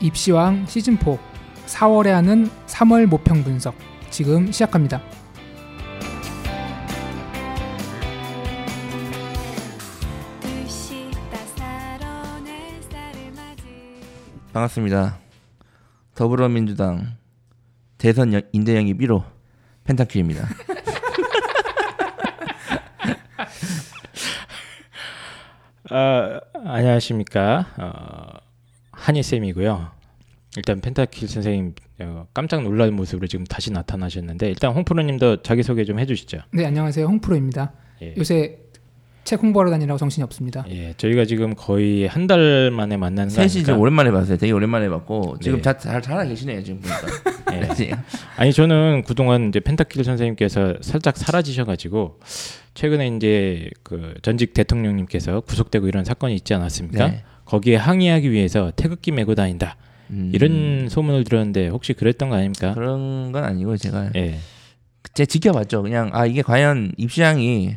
입시왕 시즌4 4월에 하는 3월 모평 분석 지금 시작합니다. 반갑습니다. 더불어민주당 대선 인대영입 1호 펜타킬입니다. 아, 안녕하십니까. 어, 한희 쌤이고요. 일단 펜타킬 선생님 어, 깜짝 놀란 모습으로 지금 다시 나타나셨는데 일단 홍프로님도 자기 소개 좀 해주시죠. 네, 안녕하세요. 홍프로입니다. 예. 요새 책 홍보하러 다니라고 정신이 없습니다. 예, 저희가 지금 거의 한 달 만에 거 셋이 좀 아닙니까? 오랜만에 봤어요. 되게 오랜만에 봤고 지금 네. 잘, 잘 살아 계시네요 지금 보니까. 예. 네. 아니 저는 그동안 이제 펜타킬 선생님께서 살짝 사라지셔가지고 최근에 이제 그 전직 대통령님께서 구속되고 이런 사건이 있지 않았습니까? 네. 거기에 항의하기 위해서 태극기 메고 다닌다 음, 이런 소문을 들었는데 혹시 그랬던 거 아닙니까? 그런 건 아니고 제가 예. 제 지켜봤죠. 그냥 아 이게 과연 입시양이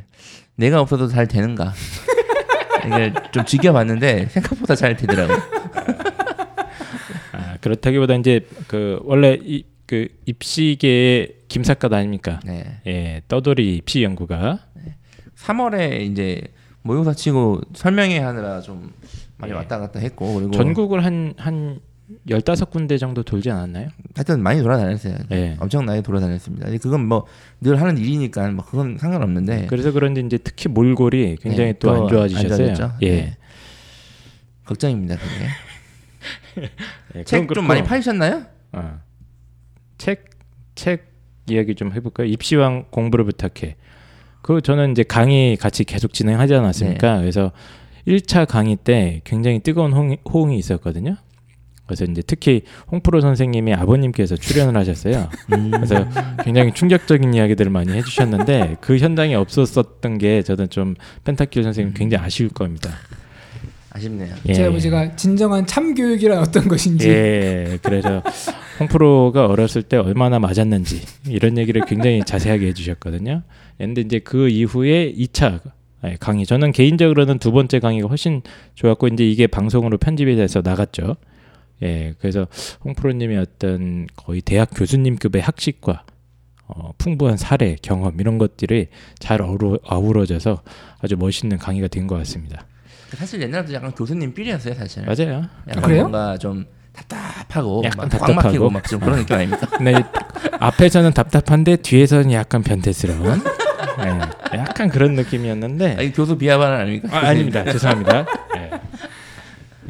내가 없어도 잘 되는가. 이게 좀 지켜봤는데 생각보다 잘 되더라고. 요 아, 그렇다기보다 이제 그 원래 이, 그 입시계의 김삿갓 아닙니까? 네. 예, 떠돌이 입시 연구가 3월에 이제 모의고사 치고 설명회 하느라 좀 많이 예. 왔다 갔다 했고 그리고 전국을 한 한 열다섯 군데 정도 돌지 않았나요? 하여튼 많이 돌아다녔어요. 예. 엄청나게 돌아다녔습니다. 그건 뭐 늘 하는 일이니까 뭐 그건 상관없는데 그래서 그런지 이제 특히 몰골이 굉장히 네, 또안또 좋아지셨어요. 안? 예. 네. 걱정입니다. 그게 예, 책 그건 좀 그렇고, 많이 팔셨나요? 어. 책, 책 이야기 좀 해볼까요? 입시왕 공부를 부탁해. 그 저는 이제 강의 같이 계속 진행하지 않았습니까? 네. 그래서 1차 강의 때 굉장히 뜨거운 호응이, 호응이 있었거든요. 그래서 이제 특히 홍프로 선생님의 아버님께서 출연을 하셨어요. 음. 그래서 굉장히 충격적인 이야기들을 많이 해주셨는데 그 현장에 없었었던 게 저는 좀 펜타킬 선생님 굉장히 아쉬울 겁니다. 아쉽네요. 예. 제 아버지가 진정한 참교육이란 어떤 것인지 예, 그래서 홍프로가 어렸을 때 얼마나 맞았는지 이런 얘기를 굉장히 자세하게 해주셨거든요. 근데 이제 그 이후에 2차 강의, 저는 개인적으로는 두 번째 강의가 훨씬 좋았고 이제 이게 방송으로 편집이 돼서 나갔죠. 예, 그래서 홍프로님의 어떤 거의 대학 교수님급의 학식과 어, 풍부한 사례, 경험 이런 것들이 잘 어우러, 어우러져서 아주 멋있는 강의가 된 것 같습니다. 사실 옛날부터 약간 교수님 삘이었어요, 사실. 맞아요. 약간 아, 그래요? 뭔가 좀 답답하고 약간 막 답답하고. 막좀 그런 느낌 아닙니까? 근데 앞에서는 답답한데 뒤에서는 약간 변태스러운 예, 약간 그런 느낌이었는데 아, 이 교수 비하 발언 아닙니까? 아, 아닙니다 죄송합니다 예.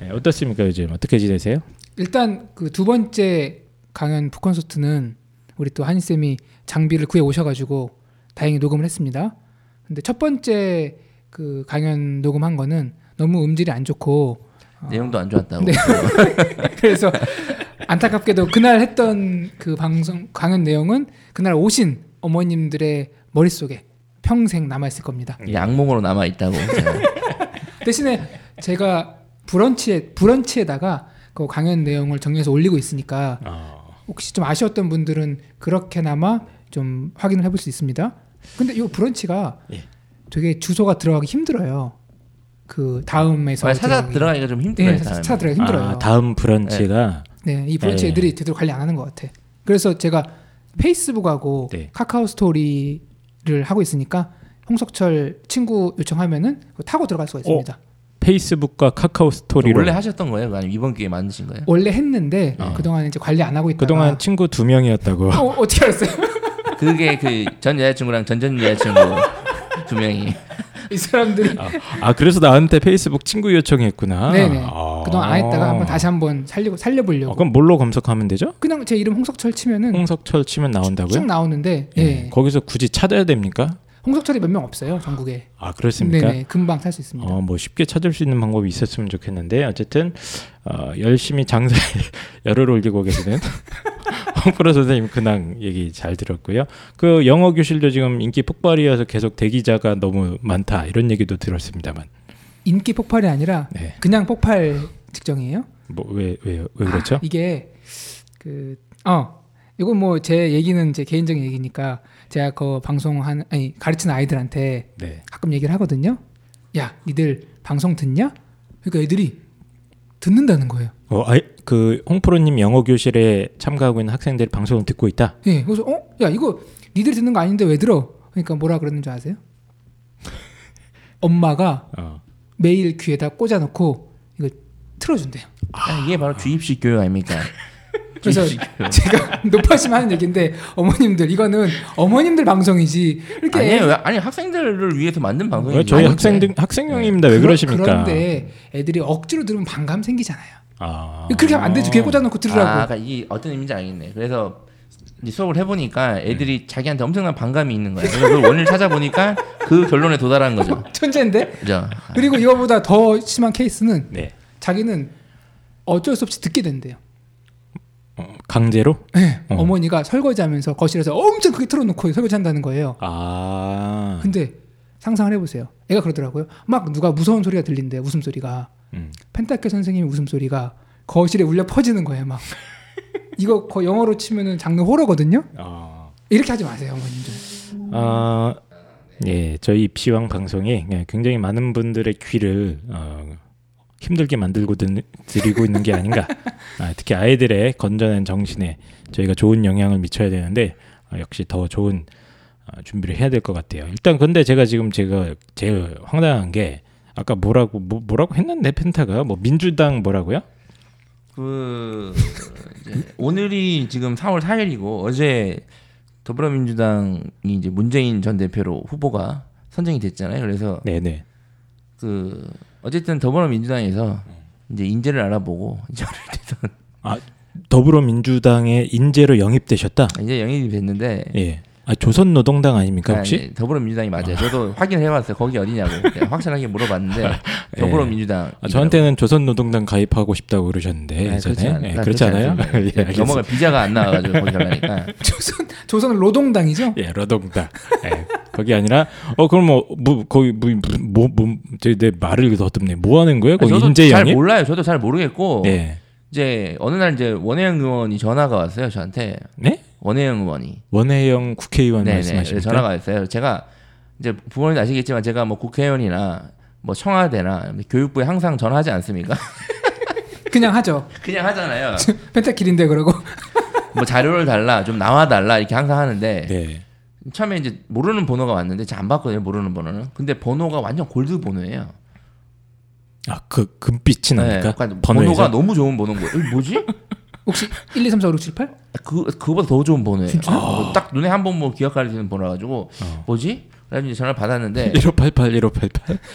예, 어떻습니까 요즘 어떻게 지내세요? 일단 그 두 번째 강연 북콘서트는 우리 또 한희 쌤이 장비를 구해 오셔가지고 다행히 녹음을 했습니다. 근데 첫 번째 그 강연 녹음한 거는 너무 음질이 안 좋고 내용도 안 좋았다고. 네. 그래서 안타깝게도 그날 했던 그 방송 강연 내용은 그날 오신 어머님들의 머릿속에 평생 남아 있을 겁니다. 악몽으로 남아 있다고. 제가. 대신에 제가 브런치에 브런치에다가 그 강연 내용을 정리해서 올리고 있으니까 어, 혹시 좀 아쉬웠던 분들은 그렇게나마 좀 확인을 해볼 수 있습니다. 근데 이 브런치가 예. 되게 주소가 들어가기 힘들어요. 그 다음에서 아, 찾아 들어가기. 들어가기 좀 힘들어요. 네. 찾아 들어가기 힘들어요. 아, 다음 브런치가 네, 이 브런치 네. 애들이 제대로 관리 안 하는 것 같아. 그래서 제가 페이스북하고 네. 카카오 스토리 를 하고 있으니까 홍석철 친구 요청하면은 타고 들어갈 수가 있습니다. 페이스북과 카카오 스토리로 원래 하셨던 거예요? 아니면 이번 기회에 만드신 거예요? 원래 했는데 어. 그동안 이제 관리 안 하고 있다가 그동안 친구 두 명이었다고 어, 어떻게 알았어요? 그게 그 전 여자친구랑 전전 여자친구 두 명이 이 사람들이 아 그래서 나한테 페이스북 친구 요청했구나 네네. 아. 그동안 안 했다가 한번 다시 한번 살리고 살려보려고. 어, 그럼 뭘로 검색하면 되죠? 그냥 제 이름 홍석철 치면은 홍석철 치면 나온다고요? 쭉 나오는데 예. 예. 거기서 굳이 찾아야 됩니까? 홍석철이 몇 명 없어요 전국에. 아 그렇습니까? 네네 금방 살 수 있습니다. 어, 뭐 쉽게 찾을 수 있는 방법이 있었으면 좋겠는데 어쨌든 어, 열심히 장사에 열을 올리고 계시는 홍프로 선생님 근황 얘기 잘 들었고요. 그 영어 교실도 지금 인기 폭발이어서 계속 대기자가 너무 많다 이런 얘기도 들었습니다만 인기 폭발이 아니라 네. 그냥 폭발 직전이에요. 뭐왜왜왜 그렇죠? 아, 이게 그어 이건 뭐 제 얘기는 제 개인적인 얘기니까 제가 그 방송한 아니 가르치는 아이들한테 네. 가끔 얘기를 하거든요. 야, 니들 방송 듣냐? 그러니까 애들이 듣는다는 거예요. 어, 아이, 그 홍프로님 영어 교실에 참가하고 있는 학생들이 방송을 듣고 있다. 예, 그래서 어, 야 이거 니들이 듣는 거 아닌데 왜 들어? 그러니까 뭐라 그러는 줄 아세요? 엄마가 어. 매일 귀에다 꽂아놓고 이거 틀어준대요. 아, 이게 바로 주입식 교육 아닙니까? 그래서. 제가 높아지면 하는 얘기인데 어머님들 이거는 어머님들 방송이지 이렇게 아니에요. 왜- 아니 학생들을 위해서 만든 방송이 왜 저희 학생들 학생용입니다. 왜 그러- 그러십니까? 그런데 애들이 억지로 들으면 반감 생기잖아요. 아. 그렇게 하면 안 되죠. 귀에 꽂아놓고 들으라고. 아, 그러니까 이게 어떤 의미인지 알겠네. 그래서 이제 수업을 해보니까 애들이 자기한테 엄청난 반감이 있는 거야. 그래서 그 원인을 찾아보니까 그 결론에 도달한 거죠. 천재인데. 그죠? 그리고 이거보다 더 심한 케이스는 네. 자기는 어쩔 수 없이 듣게 된대요. 어, 강제로? 네, 어. 어. 어머니가 설거지하면서 거실에서 엄청 크게 틀어놓고 설거지한다는 거예요. 아. 근데 상상을 해보세요. 애가 그러더라고요. 막 누가 무서운 소리가 들린대 웃음 소리가. 음. 펜타케 선생님 웃음 소리가 거실에 울려 퍼지는 거예요. 막 이거 거 영어로 치면은 장르 호러거든요. 아. 이렇게 하지 마세요, 어머님들. 아, 예, 저희 입시왕 방송이 예, 굉장히 많은 분들의 귀를 어, 힘들게 만들고 드, 드리고 있는 게 아닌가. 아, 특히 아이들의 건전한 정신에 저희가 좋은 영향을 미쳐야 되는데 어, 역시 더 좋은 어, 준비를 해야 될 것 같아요. 일단 근데 제가 지금 제가 제일 황당한 게 아까 뭐라고 뭐, 뭐라고 했는데 펜타가 뭐 민주당 뭐라고요? 그 이제 오늘이 지금 4월 4일이고 어제 더불어민주당이 이제 문재인 전 대표로 후보가 선정이 됐잖아요. 그래서 네네. 그 어쨌든 더불어민주당에서 이제 인재를 알아보고 이제 어릴 때도 더불어민주당의 인재로 영입되셨다. 이제 영입이 됐는데 예. 아, 조선노동당 아닙니까 혹시? 아니, 더불어민주당이 맞아요. 저도 확인을 해봤어요. 거기 어디냐고 확실하게 물어봤는데 더불어민주당. 아, 저한테는 조선노동당 가입하고 싶다고 그러셨는데 네, 예전에 그렇지 않- 예, 그렇지 않아요? 않습니다. 예. 넘어갈 비자가 안 나와가지고 거기 가려니까 조선 조선은 노동당이죠. 예, 노동당. 예, 거기 아니라 어 그럼 뭐, 뭐 거기 뭐뭐내 말을 더듬네. 뭐 하는 거예요? 거기 인재 잘? 몰라요. 저도 잘 모르겠고 네. 이제 어느 날 이제 원혜영 의원이 전화가 왔어요. 저한테 네? 원혜영 의원이 원혜영 국회의원 네네 말씀하십니까? 전화가 왔어요. 제가 이제 부모님 아시겠지만 제가 뭐 국회의원이나 뭐 청와대나 교육부에 항상 전화하지 않습니까? 그냥 하죠. 그냥 하잖아요. 펜타킬인데 그러고 뭐 자료를 달라, 좀 나와 달라 이렇게 항상 하는데 네. 처음에 이제 모르는 번호가 왔는데 제가 안 봤거든요. 모르는 번호는. 근데 번호가 완전 골드 번호예요. 아, 그 금빛이 나니까 약간 번호에서 번호가 너무 좋은 번호인 거예요. 이거 뭐지? 혹시 1, 2, 3, 4, 5, 6, 7, 8? 그 그거보다 더 좋은 번호예요. 뭐딱 눈에 한 번 뭐 기억할 수 있는 번호 가지고 어. 뭐지? 그래서 이제 전화를 받았는데 1588 1588.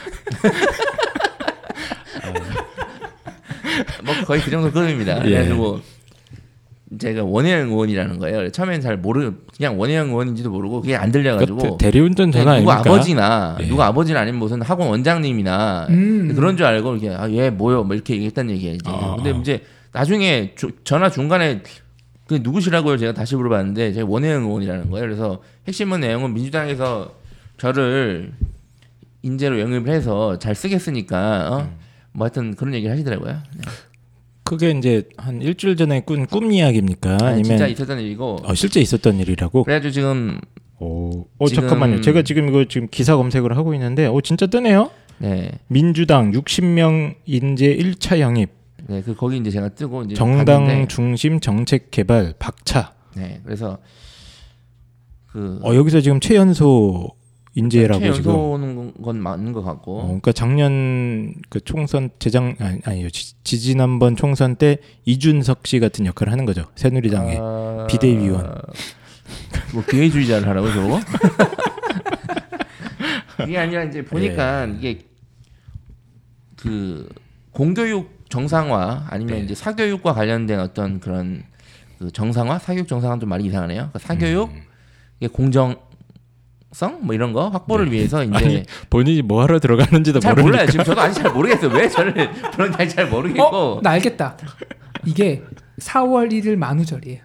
뭐 거의 그 정도 급입니다. 예. 그래가지고 제가 원혜영 의원이라는 거예요. 처음엔 잘 모르 그냥 원혜영 의원인지도 모르고 그게 안 들려가지고 그 대리운전 전화 누구 아닙니까? 아버지나 예. 누구 아버지는 아니면 무슨 학원 원장님이나 음. 그런 줄 알고 이렇게 아, 얘 뭐요 뭐 이렇게 얘기했다는 얘기예요. 이제. 아, 근데 아. 이제 나중에 주- 전화 중간에 그 누구시라고요? 제가 다시 물어봤는데 제가 원혜영 의원이라는 거예요. 그래서 핵심은 내용은 민주당에서 저를 인재로 영입을 해서 잘 쓰겠으니까 어? 음. 뭐 하여튼 그런 얘기를 하시더라고요. 네. 그게 이제 한 일주일 전에 꾼 꿈 이야기입니까? 아니, 아니면 진짜 있었던 일이고 어, 실제 있었던 일이라고? 그래가지고 지금 오, 어 지금- 잠깐만요. 제가 지금 이거 지금 기사 검색을 하고 있는데, 어 진짜 뜨네요. 네, 민주당 60명 인재 1차 영입, 네, 그 거기 이제 제가 뜨고 이제 정당 봤는데, 중심 정책 개발 박차. 네, 그래서 그 어 여기서 지금 최연소 인재라고 지금. 최연소는 건 맞는 것 같고 어, 그러니까 작년 그 총선 재작 아니, 아니요 지, 지난번 총선 때 이준석 씨 같은 역할을 하는 거죠 새누리당의 아, 비대위원. 뭐 기회주의자를 하라고 저거? 이게 아니라 이제 보니까 예. 이게 그 공교육 정상화 아니면 네. 이제 사교육과 관련된 어떤 그런 그 정상화, 사교육 정상화 좀 말이 이상하네요. 그 사교육, 음. 공정 성뭐 이런 거 확보를 위해서 이제 네. 아니, 본인이 뭐 하러 들어가는지도 잘 모르니까 몰라요. 지금 저도 아직 잘 모르겠어요. 왜 저를 그런지 잘 모르겠고. 어? 나 알겠다. 이게 4월 1일 만우절이에요.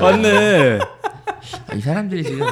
맞네 아, 이 사람들이 지금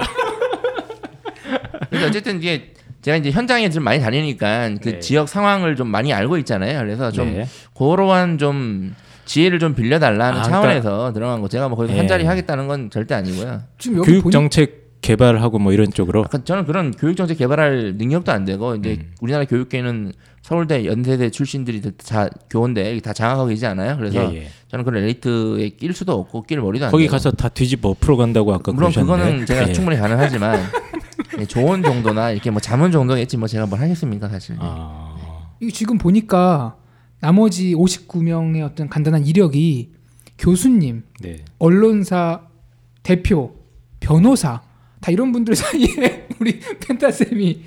그래서 어쨌든 이게 제가 이제 현장에 좀 많이 다니니까 그 네. 지역 상황을 좀 많이 알고 있잖아요. 그래서 좀 네. 그러한 좀 지혜를 좀 빌려달라는 아, 차원에서 들어간 거 제가 뭐 거기서 네. 한 자리 하겠다는 건 절대 아니고요. 지금 여기 교육 정책 개발하고 뭐 이런 쪽으로. 저는 그런 교육 정책 개발할 능력도 안 되고 이제 음. 우리나라 교육계는 서울대, 연세대 출신들이 다 교원대 다 장악하고 계시지 않아요? 그래서 예, 예. 저는 그런 엘리트에 낄 수도 없고 낄 머리도 안 거기 되고. 가서 다 뒤집어 풀어 간다고 아까 물론 그러셨는데. 그거는 제가 예. 충분히 가능하지만 예, 조언 정도나 이렇게 뭐 자문 정도겠지 뭐 제가 뭘 하겠습니까 사실. 아, 이거 지금 보니까 나머지 59명의 어떤 간단한 이력이 교수님, 네. 언론사 대표, 변호사 다 이런 분들 사이에 우리 펜타 쌤이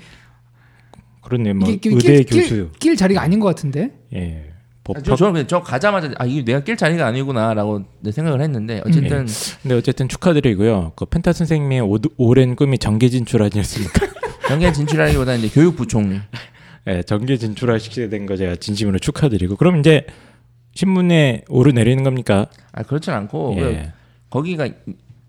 그렇네. 뭐 이게 의대 낄, 낄- 교수. 낄 자리가 아닌 것 같은데. 예. 아, 법학. 저, 저는 그냥 저 가자마자 아 이게 내가 낄 자리가 아니구나라고 내 생각을 했는데 어쨌든 근데 어쨌든 축하드리고요. 그 펜타 선생님의 오, 오랜 꿈이 정계 진출 아니었습니까? 경계 진출하기보다 이제 교육부총리. 예, 정계 진출하시게 된 거 제가 진심으로 축하드리고 그럼 이제 신문에 오르내리는 겁니까? 아 그렇진 않고 예. 거기가 이-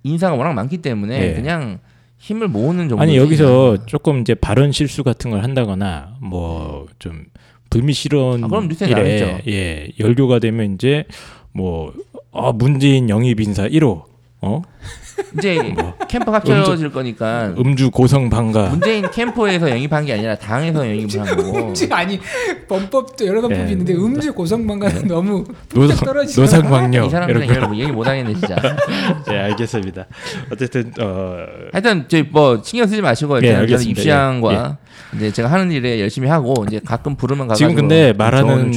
인사가 워낙 많기 때문에 예. 그냥 힘을 모으는 정도. 아니 여기서 조금 이제 발언 실수 같은 걸 한다거나 뭐 좀 불미실현 아, 그럼 뉴스에 나겠죠. 예 열교가 되면 이제 뭐 아, 문재인 영입 인사 1호 어 이제 캠프 합쳐질 거니까 음주 고성 방가 문재인 캠프에서 영입한 게 아니라 당에서 영입을 한 거고. 음주 아니 범법도 여러 방법이 예. 있는데 음주 고성 방가는 너무 노상 떨어지잖아. 노상광역 이 사람들은 이런 뭐 얘기 못 하겠네 진짜. 예 알겠습니다. 어쨌든 어 하여튼 저희 뭐 신경 쓰지 마시고 예, 일단 저는 알겠습니다. 입시왕과 이제 제가 하는 일에 열심히 하고 이제 가끔 부르면 가가지고 지금 근데 말하는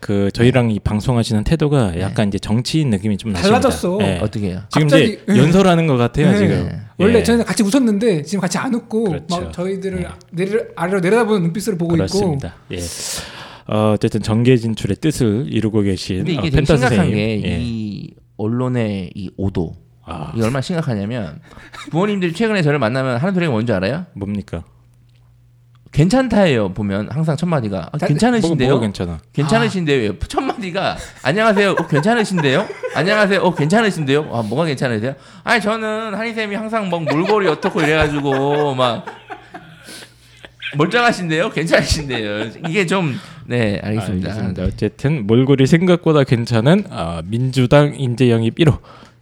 그 저희랑 이 방송하시는 태도가 약간 이제 정치인 느낌이 좀 나십니다. 달라졌어. 예. 어떻게 해요? 지금 갑자기- 이제 연설하는 것 같아요 네. 지금. 원래 예. 저희는 같이 웃었는데 지금 같이 안 웃고 그렇죠. 막 저희들을 내려, 아래로 내려다보는 눈빛으로 보고 그렇습니다. 예. 어, 어쨌든 정계 진출의 뜻을 이루고 계신 근데 이게 어, 되게 펜타 심각한 선생님. 게 예. 이 언론의 이 오도 아, 이게 얼마나 심각하냐면 부모님들이 최근에 저를 만나면 하는 소리가 뭔지 알아요? 뭡니까? 괜찮다예요 보면 항상 첫 마디가 아, 다- 괜찮으신데요? 뭐가 괜찮아? 괜찮으신데요? 첫 마디가 안녕하세요. 어, 괜찮으신데요? 안녕하세요. 어, 괜찮으신데요? 아, 뭐가 괜찮으세요? 아니 저는 한희 쌤이 항상 막 몰골이 어떻고 이래가지고 막 멀쩡하신데요? 괜찮으신데요? 이게 좀 네 알겠습니다. 알겠습니다. 어쨌든 몰골이 생각보다 괜찮은 아, 민주당 인재 영입 1호.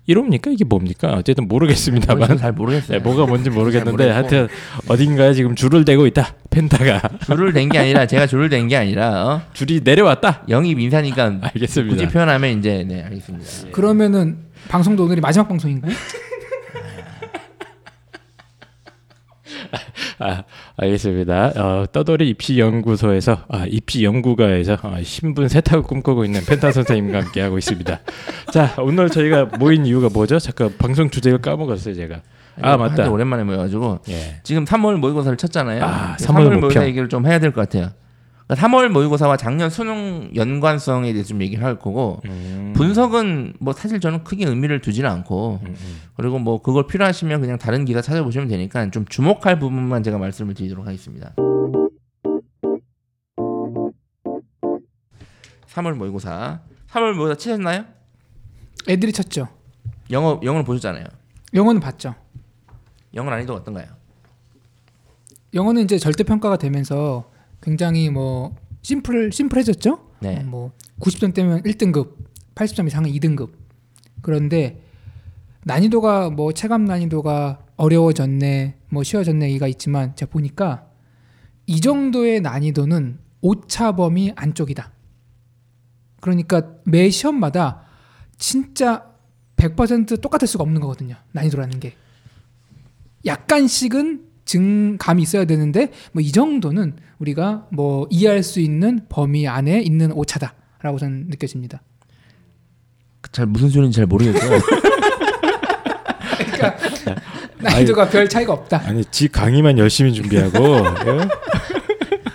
1호입니까? 이게 뭡니까? 어쨌든 뭐, 모르겠습니다만. 잘 모르겠어요. 네, 뭐가 뭔지 모르겠는데. 하여튼 어딘가에 지금 줄을 대고 있다. 펜타가 줄을 댄 게 아니라 제가 줄을 댄 게 아니라 어? 줄이 내려왔다. 영입 인사니까 알겠습니다. 굳이 표현하면 이제 네 알겠습니다. 그러면은 방송도 오늘이 마지막 방송인가요? 아, 알겠습니다. 어, 떠돌이 입시 연구소에서 아, 입시 연구가에서 아, 신분 세탁을 꿈꾸고 있는 펜타 선생님과 함께 하고 있습니다. 자, 오늘 저희가 모인 이유가 뭐죠? 잠깐 방송 주제를 까먹었어요, 제가. 아, 맞다. 오랜만에 모여가지고 예. 지금 3월 모의고사를 쳤잖아요. 아, 3월, 3월 목표. 모의고사 얘기를 좀 해야 될 것 같아요. 그러니까 3월 모의고사와 작년 수능 연관성에 대해서 좀 얘기를 할 거고 음, 분석은 뭐 사실 저는 크게 의미를 두지는 않고 음, 음. 그리고 뭐 그걸 필요하시면 그냥 다른 기사 찾아보시면 되니까 좀 주목할 부분만 제가 말씀을 드리도록 하겠습니다. 3월 모의고사. 3월 모의고사 치셨나요? 애들이 쳤죠. 영어 영어를 보셨잖아요. 영어는 봤죠. 영어 난이도가 어떤가요? 영어는 이제 절대 평가가 되면서 굉장히 뭐 심플 심플해졌죠. 네. 어, 뭐 90점 되면 1등급, 80점 이상은 2등급. 그런데 난이도가 뭐 체감 난이도가 어려워졌네, 뭐 쉬워졌네가 있지만 제가 보니까 이 정도의 난이도는 오차 범위 안쪽이다. 그러니까 매 시험마다 진짜 100% 똑같을 수가 없는 거거든요. 난이도라는 게. 약간씩은 증감이 있어야 되는데 뭐 이 정도는 우리가 뭐 이해할 수 있는 범위 안에 있는 오차다라고 저는 느껴집니다. 잘 무슨 소리인지 잘 모르겠어요. 그러니까 난이도가 별 차이가 없다. 아니, 지 강의만 열심히 준비하고 예?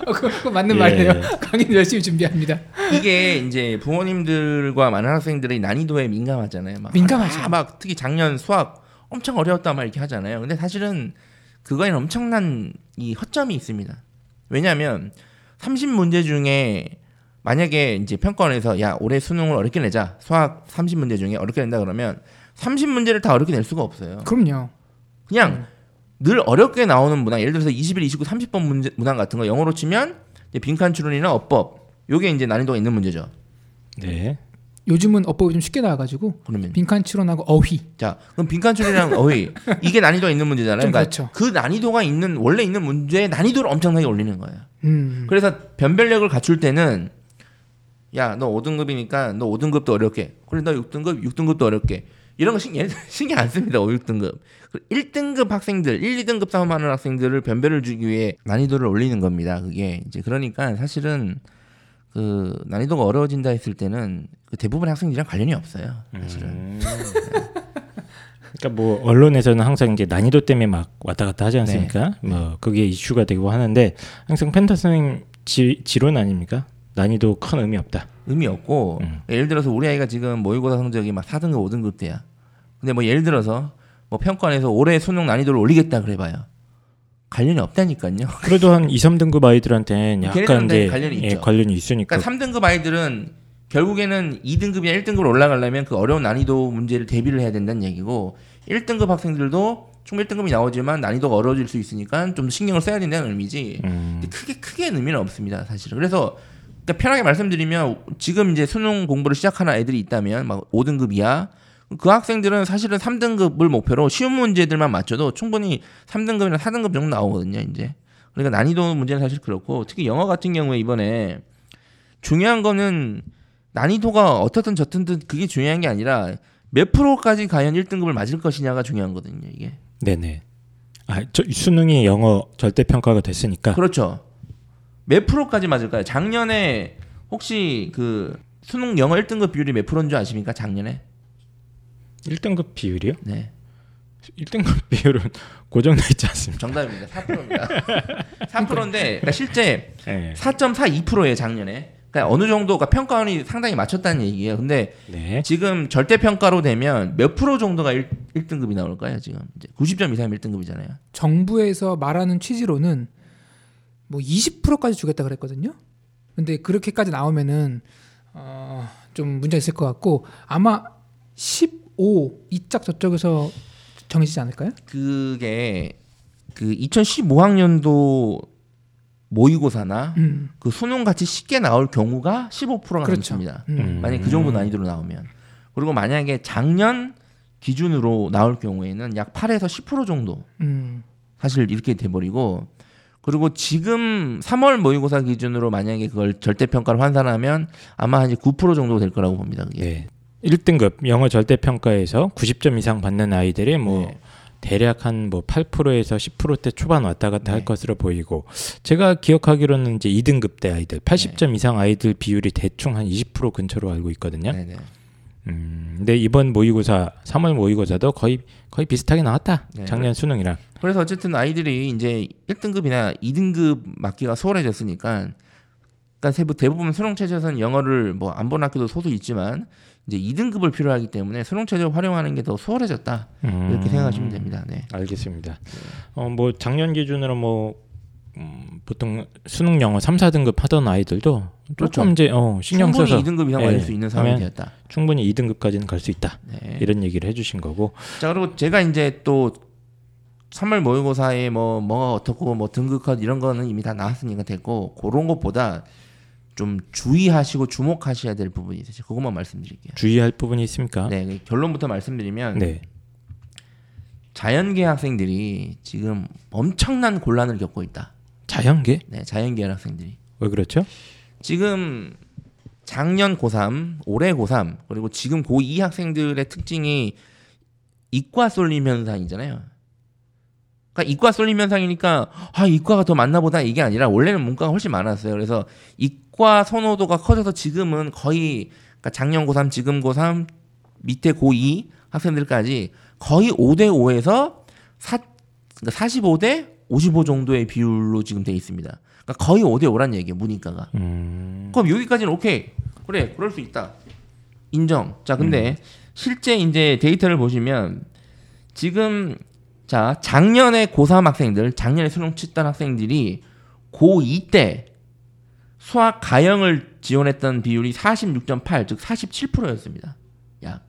어, 그거 맞는 예. 말이에요. 강의는 열심히 준비합니다. 이게 이제 부모님들과 많은 학생들이 난이도에 민감하잖아요. 막, 민감하죠. 아, 막 특히 작년 수학 엄청 어려웠다 막 이렇게 하잖아요. 근데 사실은 그거에는 엄청난 이 허점이 있습니다. 왜냐하면 30문제 중에 만약에 이제 평가원에서 야 올해 수능을 어렵게 내자 수학 30문제 중에 어렵게 낸다 그러면 30문제를 다 어렵게 낼 수가 없어요. 그럼요. 그냥 늘 어렵게 나오는 문항 예를 들어서 21, 29, 30번 문제, 문항 같은 거 영어로 치면 빈칸 추론이나 어법 요게 이제 난이도가 있는 문제죠. 네. 요즘은 어법이 좀 쉽게 나와가지고 그러면 빈칸 추론하고 어휘. 자 그럼 빈칸줄이랑 어휘 이게 난이도가 있는 문제잖아요. 좀 그러니까 그렇죠. 그 난이도가 있는 원래 있는 문제의 난이도를 엄청나게 올리는 거예요. 음. 그래서 변별력을 갖출 때는 야 너 5등급이니까 너 5등급도 어렵게 그래 너 6등급 6등급도 어렵게 이런 거 신경 신경 안 씁니다 5, 6등급 1등급 학생들 1, 2등급 싸움하는 학생들을 변별을 주기 위해 난이도를 올리는 겁니다 그게 이제 그러니까 사실은 그 난이도가 어려워진다 했을 때는 그 대부분의 학생들이랑 관련이 없어요 사실은 음. 그러니까 뭐 언론에서는 항상 이제 난이도 때문에 막 왔다 갔다 하지 않습니까? 뭐 그게 이슈가 되고 하는데 항상 펜타 선생님 지, 지론 아닙니까? 난이도 큰 의미 없다. 의미 없고 음. 예를 들어서 우리 아이가 지금 모의고사 성적이 막 4등급 5등급 대야 근데 뭐 예를 들어서 뭐 평가원에서 올해 수능 난이도를 올리겠다 그래 봐요 관련이 없다니까요. 그래도 한 2, 3등급 아이들한테는 약간 이제 관련이 예, 있죠. 관련이 있으니까 그러니까 3등급 아이들은 결국에는 2등급이나 1등급으로 올라가려면 그 어려운 난이도 문제를 대비를 해야 된다는 얘기고 1등급 학생들도 총 1등급이 나오지만 난이도가 어려워질 수 있으니까 좀 신경을 써야 된다는 의미지. 음, 크게 크게 의미는 없습니다 사실은. 그래서 그러니까 편하게 말씀드리면 지금 이제 수능 공부를 시작하는 애들이 있다면 막 5등급 이하 그 학생들은 사실은 3등급을 목표로 쉬운 문제들만 맞춰도 충분히 3등급이나 4등급 정도 나오거든요 이제 그러니까 난이도 문제는 사실 그렇고 특히 영어 같은 경우에 이번에 중요한 거는 난이도가 어떻든 저든 그게 중요한 게 아니라 몇 프로까지 과연 1등급을 맞을 것이냐가 중요한 거거든요 이게 네네. 아, 저 수능이 영어 절대 평가가 됐으니까 그렇죠. 몇 프로까지 맞을까요? 작년에 혹시 그 수능 영어 1등급 비율이 몇 프로인 줄 아십니까? 작년에? 1등급 비율이요? 네. 1등급 비율은 고정돼 있지 않습니까? 정답입니다. 4%입니다. 4%인데 그러니까 실제 네. 4.42%예요, 작년에. 그러니까 어느 정도가 평가원이 상당히 맞췄다는 얘기예요. 근데 네. 지금 절대 평가로 되면 몇 프로 정도가 1, 1등급이 나올까요, 지금? 이제 90점 이상이 1등급이잖아요. 정부에서 말하는 취지로는 뭐 20%까지 주겠다 그랬거든요. 근데 그렇게까지 나오면은 어, 좀 문제 있을 것 같고 아마 15 이짝 저쪽에서 정해지지 않을까요? 그게 그 2015학년도 모의고사나 음, 그 수능 같이 쉽게 나올 경우가 15%가 그렇죠. 넘습니다. 음. 음. 만약 그 정도 난이도로 나오면 그리고 만약에 작년 기준으로 나올 경우에는 약 8에서 10% 정도 음, 사실 이렇게 돼버리고 그리고 지금 3월 모의고사 기준으로 만약에 그걸 절대 평가를 환산하면 아마 한 9% 정도 될 거라고 봅니다. 그게. 네. 1등급 영어 절대 평가에서 90점 이상 받는 아이들이 뭐 네. 대략 한 뭐 8%에서 10%대 초반 왔다 갔다 할 네. 것으로 보이고 제가 기억하기로는 이제 2등급 대 아이들 80점 이상 아이들 비율이 대충 한 20% 근처로 알고 있거든요. 네, 네. 음, 근데 이번 모의고사 3월 모의고사도 거의 거의 비슷하게 나왔다. 네. 작년 수능이랑. 그래서 어쨌든 아이들이 이제 1등급이나 2등급 맞기가 수월해졌으니까 그러니까 대부- 대부분 수능 체제에서는 영어를 뭐 안 본 학교도 소수 있지만 이제 2등급을 필요하기 때문에 수능 체제를 활용하는 게 더 수월해졌다 음, 이렇게 생각하시면 됩니다. 네. 알겠습니다. 어, 뭐 작년 기준으로 뭐 음, 보통 수능 영어 3, 4등급 하던 아이들도 조금 그렇죠. 이제 어, 신경 충분히 써서 2등급 이상 예, 맞을 수 있는 상황이 되었다. 충분히 2등급까지는 갈 수 있다. 네. 이런 얘기를 해주신 거고. 자 그리고 제가 이제 또 3월 모의고사에 뭐 뭐가 어떻고 뭐 등급컷 이런 거는 이미 다 나왔으니까 됐고 그런 것보다 좀 주의하시고 주목하셔야 될 부분이 있어요. 그것만 말씀드릴게요. 주의할 부분이 있습니까? 네, 그 결론부터 말씀드리면 네. 자연계 학생들이 지금 엄청난 곤란을 겪고 있다. 자연계? 네, 자연계 학생들이 왜 그렇죠? 지금 작년 고3, 올해 고3 그리고 지금 고2 학생들의 특징이 이과 쏠림 현상이잖아요. 그러니까 이과 쏠림 현상이니까 아 이과가 더 많나 보다 이게 아니라 원래는 문과가 훨씬 많았어요. 그래서 이과 선호도가 커져서 지금은 거의 그러니까 작년 고3, 지금 고3 밑에 고2 학생들까지 거의 5대 5에서 사, 그러니까 45대 55 정도의 비율로 지금 돼 있습니다. 그러니까 거의 5대 5란 얘기예요. 문이과가. 음, 그럼 여기까지는 오케이. 그래, 그럴 수 있다. 인정. 자, 근데 실제 이제 데이터를 보시면 지금 자 작년에 고3 학생들, 작년에 수능 치던 학생들이 고2 때 수학 가형을 지원했던 비율이 46.8, 즉 47%였습니다. 약.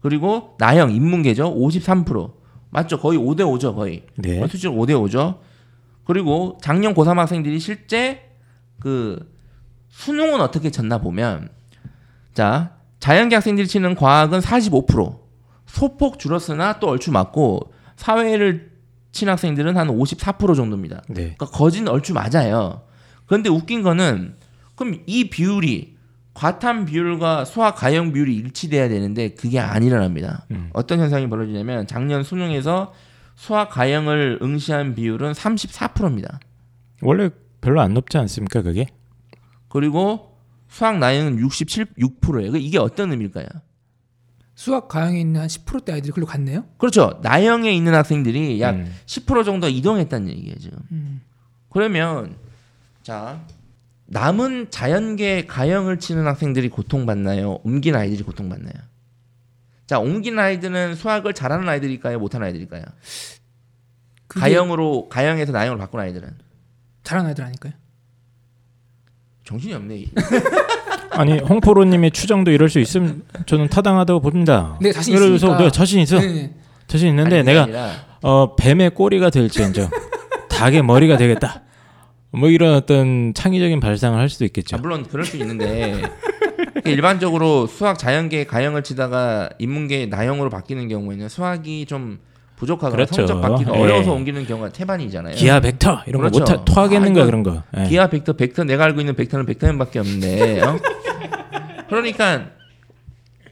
그리고 나형 인문계죠, 53%. 맞죠? 거의 5대 5죠, 거의. 네. 어, 수준 5대 5죠. 그리고 작년 고3 학생들이 실제 그 수능은 어떻게 쳤나 보면 자 자연계 학생들이 치는 과학은 45%. 소폭 줄었으나 또 얼추 맞고 사회를 친 학생들은 한 54% 정도입니다. 네. 그러니까 거진 얼추 맞아요. 그런데 웃긴 거는 그럼 이 비율이 과탐 비율과 수학 가형 비율이 일치돼야 되는데 그게 안 일어납니다. 음. 어떤 현상이 벌어지냐면 작년 수능에서 수학 가형을 응시한 비율은 34%입니다. 원래 별로 안 높지 않습니까 그게? 그리고 수학 나형은 67 6%예요. 이게 어떤 의미일까요? 수학 가형에 있는 한 10%대 아이들이 글로 갔네요. 그렇죠. 나형에 있는 학생들이 약 음. 10% 정도 이동했다는 얘기예요, 지금. 음. 그러면 자 남은 자연계 가형을 치는 학생들이 고통받나요? 옮긴 아이들이 고통받나요? 자 옮긴 아이들은 수학을 잘하는 아이들일까요? 못하는 아이들일까요? 그게 가형으로 가형에서 나형으로 바꾼 아이들은 잘하는 아이들 아닐까요? 정신이 없네. 아니 홍포로님의 추정도 이럴 수 있음 저는 타당하다고 봅니다. 네, 자신 있으니까. 내가 자신 있어, 네. 자신 있는데 아니, 그게 내가 아니라 어, 뱀의 꼬리가 될지언정 닭의 머리가 되겠다. 뭐 이런 어떤 창의적인 발상을 할 수도 아, 있겠죠. 물론 그럴 수 있는데 일반적으로 수학 자연계 가형을 치다가 인문계 나형으로 바뀌는 경우에는 수학이 좀 부족하거나 그렇죠. 성적 받기가 예. 어려워서 옮기는 경우가 태반이잖아요. 기하 벡터 이런 그렇죠. 거 못하 토하겠는가 아, 이거 그런 거. 예. 기하 벡터 벡터 내가 알고 있는 벡터는 벡터맨밖에 없는데 어? 그러니까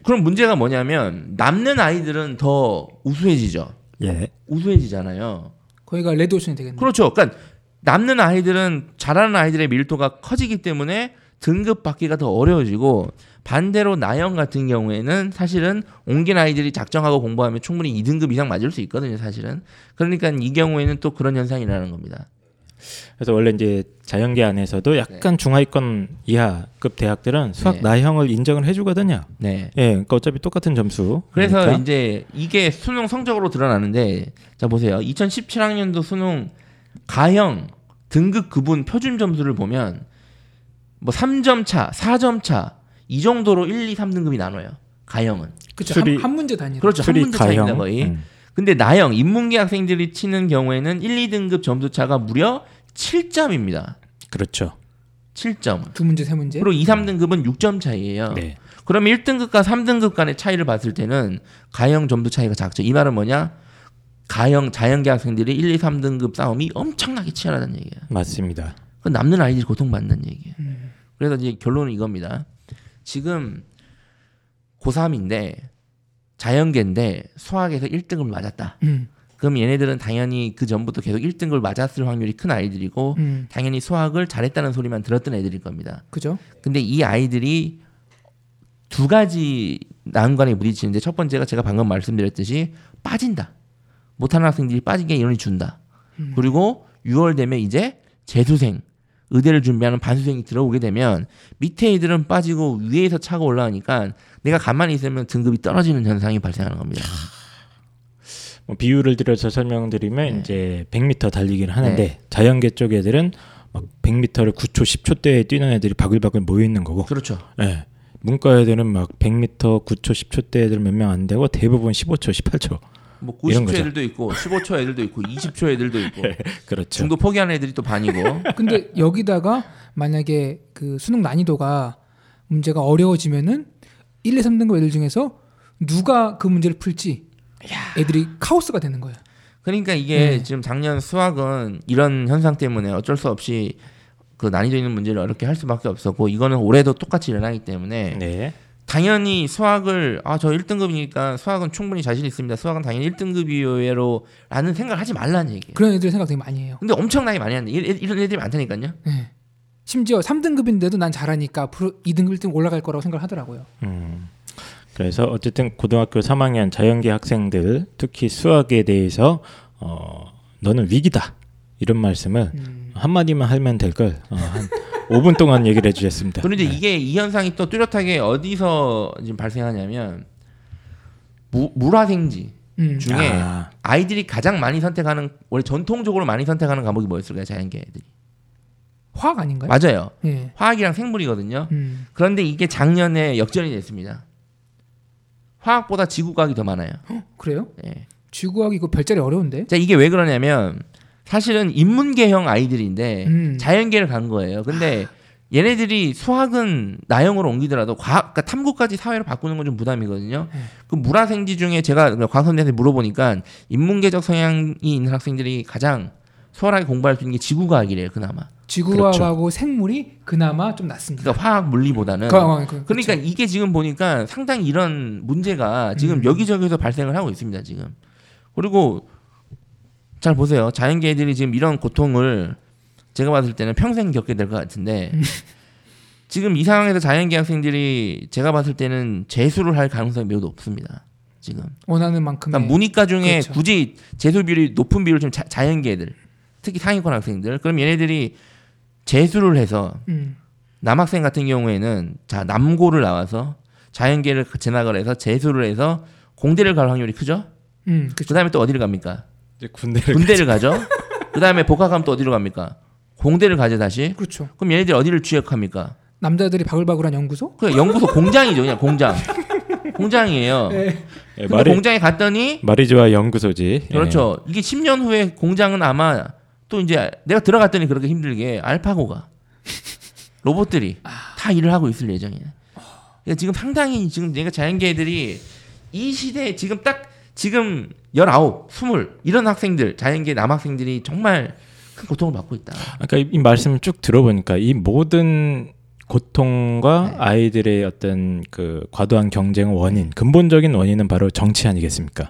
그럼 문제가 뭐냐면 남는 아이들은 더 우수해지죠 예. 우수해지잖아요 거기가 레드오션이 되겠네. 그렇죠 그러니까 남는 아이들은 잘하는 아이들의 밀도가 커지기 때문에 등급 받기가 더 어려워지고 반대로 나영 같은 경우에는 사실은 옮긴 아이들이 작정하고 공부하면 충분히 2등급 이상 맞을 수 있거든요 사실은 그러니까 이 경우에는 또 그런 현상이 일어나는 겁니다 그래서 원래 이제 자연계 안에서도 약간 중하위권 이하급 대학들은 수학 네. 나형을 인정을 해주거든요. 네 예, 그러니까 어차피 똑같은 점수. 그래서 그러니까. 이제 이게 수능 성적으로 드러나는데 자 보세요. 2017학년도 수능 가형 등급 구분 표준 점수를 보면 뭐 3점 차, 4점 차 이 정도로 1, 2, 3등급이 나눠요. 가형은. 그렇죠. 한, 한 문제 단위로. 그렇죠. 한 문제 차이입니다 가형. 거의. 음. 근데 나형 인문계 학생들이 치는 경우에는 1, 2등급 점수 차가 무려 7점입니다. 그렇죠. 7점. 두 문제 세 문제. 그리고 2, 3등급은 6점 차이예요. 네. 그럼 1등급과 3등급 간의 차이를 봤을 때는 가형 점수 차이가 작죠. 이 말은 뭐냐? 가형 자연계 학생들이 1, 2, 3등급 싸움이 엄청나게 치열하다는 얘기예요. 맞습니다. 그 남는 아이들이 고통받는 얘기예요. 음. 그래서 이제 결론은 이겁니다. 지금 고3인데 자연계인데 수학에서 1등급을 맞았다. 음. 그럼 얘네들은 당연히 그 전부터 계속 1등급을 맞았을 확률이 큰 아이들이고 음. 당연히 수학을 잘했다는 소리만 들었던 애들일 겁니다. 그죠? 근데 이 아이들이 두 가지 난관에 부딪히는데 첫 번째가 제가 방금 말씀드렸듯이 빠진다. 못하는 학생들이 빠진 게 인원이 준다. 음. 그리고 6월 되면 이제 재수생, 의대를 준비하는 반수생이 들어오게 되면 밑에 애들은 빠지고 위에서 차가 올라가니까 내가 가만히 있으면 등급이 떨어지는 현상이 발생하는 겁니다. 뭐 비유를 들어서 설명드리면 네. 이제 100m 달리기를 하는데 네. 자연계 쪽 애들은 막 100m를 9초, 10초대에 뛰는 애들이 바글바글 모여 있는 거고, 그렇죠. 예. 문과 애들은 막 100m 9초, 10초대 애들 몇 명 안 되고 대부분 15초, 18초. 뭐 이런 90초 거죠. 애들도 있고 15초 애들도 있고 20초 애들도 있고 그렇죠. 중도 포기하는 애들이 또 반이고 근데 여기다가 만약에 그 수능 난이도가 문제가 어려워지면은 1, 2, 3등급 애들 중에서 누가 그 문제를 풀지 애들이 카오스가 되는 거예요. 그러니까 이게 네. 지금 작년 수학은 이런 현상 때문에 어쩔 수 없이 그 난이도 있는 문제를 어렵게 할 수밖에 없었고 이거는 올해도 똑같이 일어나기 때문에 네. 당연히 수학을 아 저 1등급이니까 수학은 충분히 자신 있습니다. 수학은 당연히 1등급이에요라는 생각을 하지 말라는 얘기예요. 그런 애들 생각 되게 많이 해요. 근데 엄청나게 많이 하는데 이- 이런 애들이 많다니까요. 네. 심지어 3등급인데도 난 잘하니까 앞으로 2등급 1등 올라갈 거라고 생각을 하더라고요. 음. 그래서 어쨌든 고등학교 3학년 자연계 학생들 특히 수학에 대해서 어, 너는 위기다 이런 말씀을 음. 한 마디만 하면 될 걸. 어, 한 5분 동안 얘기를 해주셨습니다. 그런데 네. 이게 이 현상이 또 뚜렷하게 어디서 지금 발생하냐면 무, 물화생지 음. 중에 아, 아이들이 가장 많이 선택하는 원래 전통적으로 많이 선택하는 과목이 뭐였을까요? 자연계 애들이. 화학 아닌가요? 맞아요. 예. 화학이랑 생물이거든요. 음. 그런데 이게 작년에 역전이 됐습니다. 화학보다 지구과학이 더 많아요. 그래요? 예. 지구학이 그 별자리 어려운데. 자, 이게 왜 그러냐면 사실은 인문계형 아이들인데 음. 자연계를 간 거예요. 근데 얘네들이 수학은 나형으로 옮기더라도 과학, 그러니까 탐구까지 사회로 바꾸는 건 좀 부담이거든요. 네. 그 물화생지 중에 제가 과학 선생한테 물어보니까 인문계적 성향이 있는 학생들이 가장 수월하게 공부할 수 있는 게 지구과학이래요, 그나마. 지구과학하고 생물이 그나마 좀 낫습니다. 그러니까 화학 물리보다는. 그, 어, 그, 그러니까 그쵸. 이게 지금 보니까 상당히 이런 문제가 지금 음. 여기저기서 발생을 하고 있습니다 지금 그리고 잘 보세요 자연계들이 지금 이런 고통을 제가 봤을 때는 평생 겪게 될 것 같은데 음. 지금 이 상황에서 자연계 학생들이 제가 봤을 때는 재수를 할 가능성이 매우 높습니다 지금 원하는 만큼의 그러니까 문이과 중에 그렇죠. 굳이 재수 비율이 높은 비율을 지금 자, 자연계들 특히 상위권 학생들 그럼 얘네들이 재수를 해서 음, 남학생 같은 경우에는 자 남고를 나와서 자연계를 진학을 해서 재수를 해서 공대를 갈 확률이 크죠. 음, 그쵸. 그다음에 또 어디를 갑니까? 이제 군대를 군대를 가죠. 그다음에 복학하면 또 어디로 갑니까? 공대를 가죠 다시. 그렇죠. 그럼 얘네들이 어디를 취업합니까? 남자들이 바글바글한 연구소? 그 연구소 공장이죠, 그냥 공장. 공장이에요. 네. 예, 근데 말이 공장에 갔더니 마리조아 연구소지. 예. 그렇죠. 이게 10년 후에 공장은 아마 또 이제 내가 들어갔더니 그렇게 힘들게 알파고가 로봇들이 다 일을 하고 있을 예정이에요. 그러니까 지금 상당히 지금 내가 자연계들이 이 시대에 지금 딱 지금 19, 20 이런 학생들 자연계 남학생들이 정말 큰 고통을 받고 있다. 아까 이, 이 말씀을 쭉 들어보니까 이 모든 고통과 네. 아이들의 어떤 그 과도한 경쟁 원인 근본적인 원인은 바로 정치 아니겠습니까?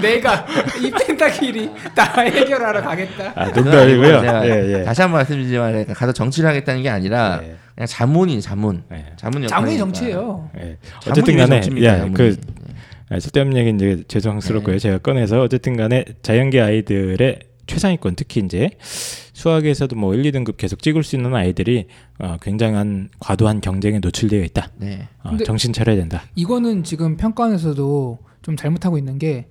내가 이 펜타킬이 다 해결하러 가겠다. 아 농담이고요. 제가 예, 예. 다시 한번 말씀드리지만 가서 정치를 하겠다는 게 아니라 예, 그냥 자문이 자문. 예, 자문이 자문이 역할이니까. 정치예요. 예. 자문이 어쨌든 왜 간에 예. 그 아, 쓸데없는 얘기 이제 죄송스럽고요. 네. 제가 꺼내서 어쨌든 간에 자연계 아이들의 최상위권 특히 이제 수학에서도 뭐 1, 2등급 계속 찍을 수 있는 아이들이 어, 굉장한 과도한 경쟁에 노출되어 있다. 네. 어, 정신 차려야 된다. 이거는 지금 평가원에서도 좀 잘못하고 있는 게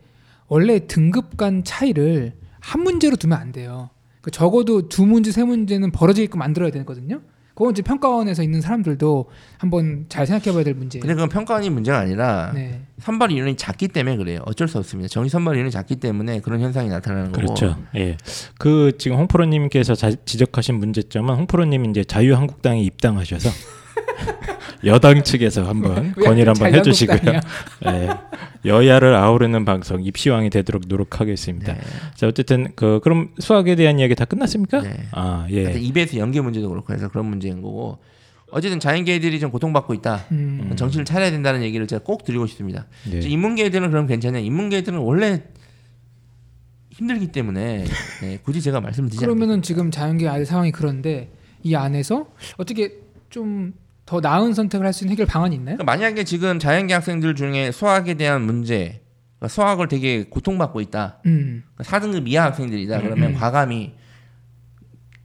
원래 등급 간 차이를 한 문제로 두면 안 돼요. 그 적어도 두 문제 세 문제는 벌어지게끔 만들어야 되거든요. 그건 이제 평가원에서 있는 사람들도 한번 잘 생각해봐야 될 문제예요. 근데 그건 평가원이 문제가 아니라 네. 선발 인원이 작기 때문에 그래요. 어쩔 수 없습니다. 정시 선발 인원이 작기 때문에 그런 현상이 나타나는 거고. 그렇죠. 예. 그 지금 홍프로님께서 자- 지적하신 문제점은 홍프로님 이제 자유한국당에 입당하셔서 여당 측에서 한번 왜 건의를 한번 해주시고요. 예. 여야를 아우르는 방송 입시왕이 되도록 노력하겠습니다. 네. 자 어쨌든 그 그럼 수학에 대한 이야기 다 끝났습니까? 네. 아 예. EBS 연계 문제도 그렇고 해서 그런 문제인 거고. 어쨌든 자연계들이 좀 고통받고 있다. 음. 정신을 차려야 된다는 얘기를 제가 꼭 드리고 싶습니다. 예. 인문계들은 그럼 괜찮냐? 인문계들은 원래 힘들기 때문에 네, 굳이 제가 말씀을 드리지 그러면은 지금 자연계 아이들 상황이 그런데 이 안에서 어떻게 좀 더 나은 선택을 할 수 있는 해결 방안이 있나요? 그러니까 만약에 지금 자연계 학생들 중에 수학에 대한 문제, 그러니까 수학을 되게 고통받고 있다. 음. 4등급 이하 학생들이다. 그러면 음. 과감히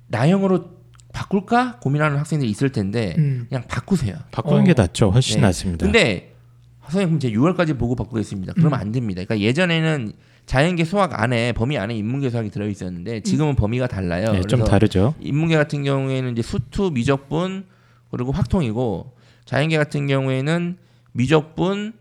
나형으로 바꿀까 고민하는 학생들이 있을 텐데 음. 그냥 바꾸세요. 바꾸는 어. 게 낫죠. 훨씬 네. 낫습니다. 근데 선생님 그럼 제 6월까지 보고 바꾸겠습니다. 그러면 안 됩니다. 그러니까 예전에는 자연계 수학 안에 범위 안에 인문계 수학이 들어 있었는데 지금은 범위가 달라요. 네, 좀 그래서 다르죠. 인문계 같은 경우에는 이제 수투, 미적분 그리고 확통이고 자연계 같은 경우에는 미적분,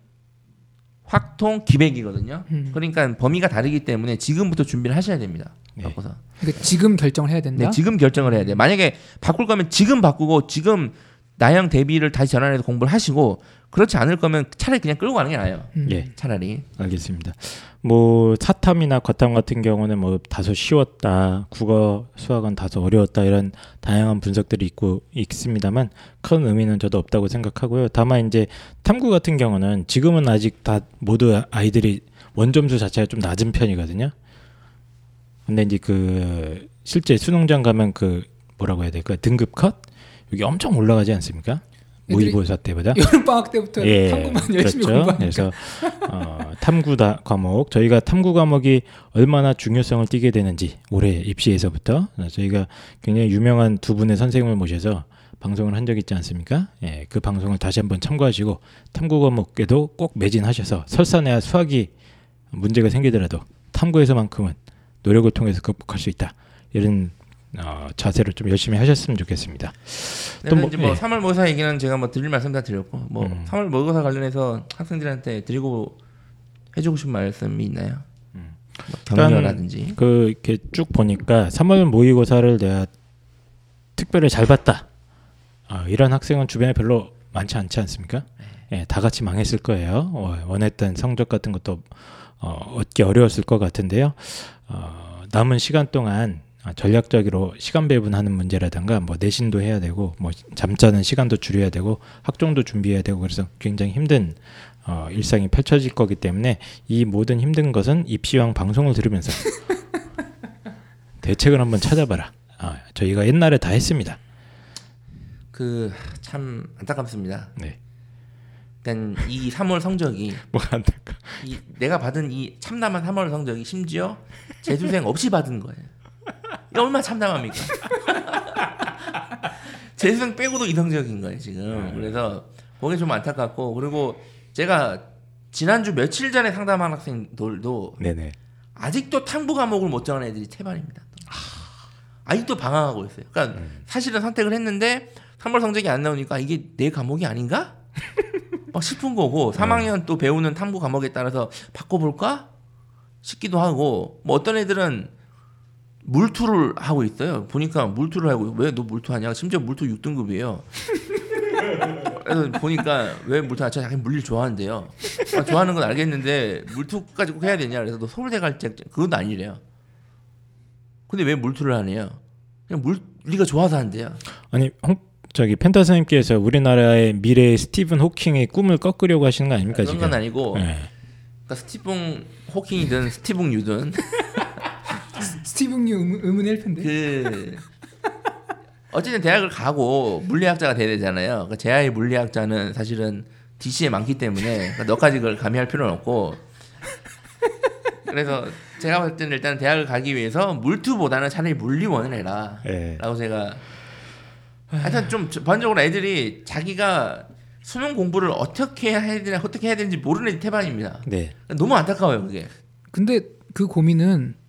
확통, 기백이거든요. 음. 그러니까 범위가 다르기 때문에 지금부터 준비를 하셔야 됩니다. 네. 바꿔서. 그러니까 지금 결정을 해야 된다. 네, 지금 결정을 해야 돼요. 만약에 바꿀 거면 지금 바꾸고 지금 나형 대비를 다시 전환해서 공부를 하시고 그렇지 않을 거면 차라리 그냥 끌고 가는 게 나아요. 음. 예. 차라리. 알겠습니다. 뭐 사탐이나 과탐 같은 경우는 뭐 다소 쉬웠다, 국어, 수학은 다소 어려웠다 이런 다양한 분석들이 있고 있습니다만 큰 의미는 저도 없다고 생각하고요. 다만 이제 탐구 같은 경우는 지금은 아직 다 모두 아이들이 원점수 자체가 좀 낮은 편이거든요. 근데 이제 그 실제 수능장 가면 그 뭐라고 해야 될까 등급 컷 여기 엄청 올라가지 않습니까? 모의고사 때보다. 여름 방학 때부터 탐구만 열심히 그렇죠. 공부하니까. 그래서 어, 탐구 다 과목 저희가 탐구 과목이 얼마나 중요성을 띠게 되는지 올해 입시에서부터 어, 저희가 굉장히 유명한 두 분의 선생님을 모셔서 방송을 한 적 있지 않습니까? 예, 그 방송을 다시 한번 참고하시고 탐구 과목에도 꼭 매진하셔서 설사내야 수학이 문제가 생기더라도 탐구에서만큼은 노력을 통해서 극복할 수 있다. 이런 어, 자세를 좀 열심히 하셨으면 좋겠습니다. 그래서 뭐- 이제 뭐 예. 3월 모의사 얘기는 제가 뭐 드릴 말씀 다 드렸고 뭐 음. 3월 모의고사 관련해서 학생들한테 드리고 해주고 싶은 말씀이 있나요? 음. 뭐 격려라든지. 그 이렇게 쭉 보니까 3월 모의고사를 내가 특별히 잘 봤다. 아, 이런 학생은 주변에 별로 많지 않지 않습니까? 예, 다 같이 망했을 거예요. 어, 원했던 성적 같은 것도 어, 얻기 어려웠을 것 같은데요. 어, 남은 시간 동안 아, 전략적으로 시간 배분하는 문제라든가 뭐 내신도 해야 되고 뭐 잠자는 시간도 줄여야 되고 학종도 준비해야 되고 그래서 굉장히 힘든 어, 일상이 펼쳐질 거기 때문에 이 모든 힘든 것은 입시왕 방송을 들으면서 대책을 한번 찾아봐라. 아, 저희가 옛날에 다 했습니다. 그 참 안타깝습니다. 네. 일단 이 3월 성적이 뭐가 안될까? 이 내가 받은 이 참담한 3월 성적이 심지어 재수생 없이 받은 거예요. 이 얼마나 참담합니까? 재수생 빼고도 이 성적인 거예요 지금. 그래서 그게 좀 안타깝고 그리고 제가 지난주 며칠 전에 상담한 학생들도 네네. 아직도 탐구 과목을 못 정한 애들이 태반입니다. 아 직도 방황하고 있어요. 그러니까 사실은 선택을 했는데 3월 성적이 안 나오니까 이게 내 과목이 아닌가? 막 싶은 거고 3학년 또 배우는 탐구 과목에 따라서 바꿔볼까 싶기도 하고 뭐 어떤 애들은 물투를 하고 있어요. 보니까 물투를 하고 왜 너 물투하냐? 심지어 물투 6등급이에요. 그래서 보니까 왜 물투 하죠? 자기 물리 좋아한대요. 아, 좋아하는 건 알겠는데 물투까지 꼭 해야 되냐? 그래서 너 서울대 갈 때 그건 아니래요. 근데 왜 물투를 하네요? 그냥 물리가 좋아서 한대요. 아니 홍 저기 펜타 선생님께서 우리나라의 미래 스티븐 호킹의 꿈을 꺾으려고 하시는 거 아닙니까 그런 지금? 건 아니고 네. 그러니까 스티븐 호킹이든 스티븐 뉴든 스티븐 유 의문, 의문 1편데. 그 어쨌든 대학을 가고 물리학자가 돼야 되잖아요. 그러니까 제아의 물리학자는 사실은 DC에 많기 때문에 그러니까 너까지 그걸 가미할 필요는 없고 그래서 제가 봤을 때는 일단 대학을 가기 위해서 물투보다는 차라리 물리원을 해라 예. 라고 제가 하여튼 좀 전반적으로 애들이 자기가 수능 공부를 어떻게 해야 되나 어떻게 해야 되는지 모르는 태반입니다. 네. 너무 안타까워요 그게. 근데 그 고민은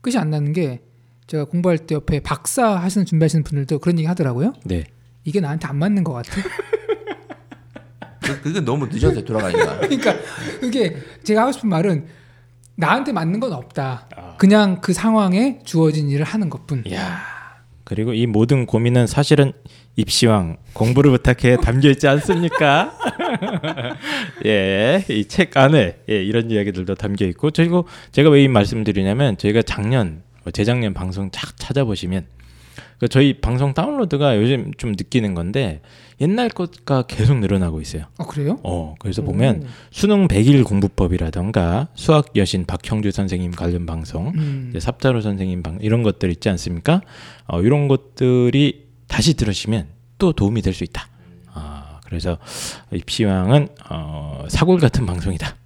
끝이 안 나는 게 제가 공부할 때 옆에 박사 하시는 준비하시는 분들도 그런 얘기 하더라고요. 네. 이게 나한테 안 맞는 것 같아. 그, 그게 너무 늦어서 돌아가니까. 그러니까 그게 제가 하고 싶은 말은 나한테 맞는 건 없다. 아. 그냥 그 상황에 주어진 일을 하는 것뿐. 이야. 그리고 이 모든 고민은 사실은 입시왕 공부를 부탁해 담겨 있지 않습니까? 예, 이 책 안에 예, 이런 이야기들도 담겨 있고 그리고 제가 왜 이 말씀드리냐면 저희가 작년, 뭐 재작년 방송 쫙 찾아보시면 그 저희 방송 다운로드가 요즘 좀 느끼는 건데 옛날 것과 계속 늘어나고 있어요. 어 그래요? 어, 그래서 보면 수능 100일 공부법이라던가 수학 여신 박형주 선생님 관련 방송, 음. 이제 삽자루 선생님 방 이런 것들 있지 않습니까? 어, 이런 것들이 다시 들으시면 또 도움이 될 수 있다. 아, 그래서 입시왕은 어, 사골 같은 방송이다.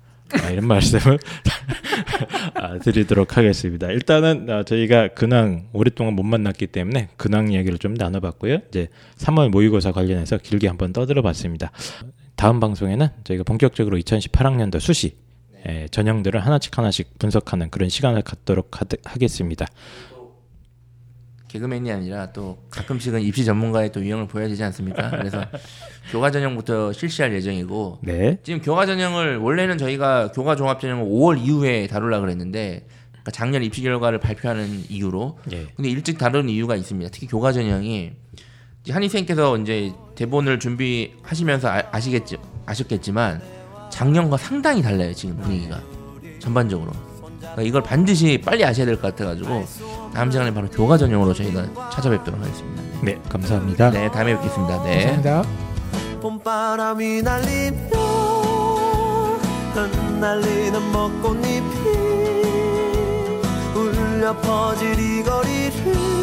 아, 이런 말씀을 아, 드리도록 하겠습니다. 일단은 어, 저희가 근황 오랫동안 못 만났기 때문에 근황 이야기를 좀 나눠봤고요. 이제 3월 모의고사 관련해서 길게 한번 떠들어봤습니다. 다음 방송에는 저희가 본격적으로 2018학년도 수시 예, 전형들을 하나씩 하나씩 분석하는 그런 시간을 갖도록 하, 하겠습니다. 개그맨이 아니라 또 가끔씩은 입시 전문가의 또 유형을 보여야 되지 않습니까? 그래서 교과 전형부터 실시할 예정이고 네. 지금 교과 전형을 원래는 저희가 교과 종합 전형을 5월 이후에 다루려 그랬는데 그러니까 작년 입시 결과를 발표하는 이유로 예. 근데 일찍 다루는 이유가 있습니다. 특히 교과 전형이 이제 한희 선생님께서 이제 대본을 준비하시면서 아, 아시겠지 아셨겠지만 작년과 상당히 달라요 지금 분위기가 전반적으로. 그러니까 이걸 반드시 빨리 아셔야 될 것 같아가지고 다음 시간에 바로 교과 전형으로 저희가 찾아뵙도록 하겠습니다. 네, 감사합니다. 네, 다음에 뵙겠습니다. 네. 감사합니다. 봄바람이 날리며 흩날리는 벚꽃잎이 울려 퍼질 이 거리를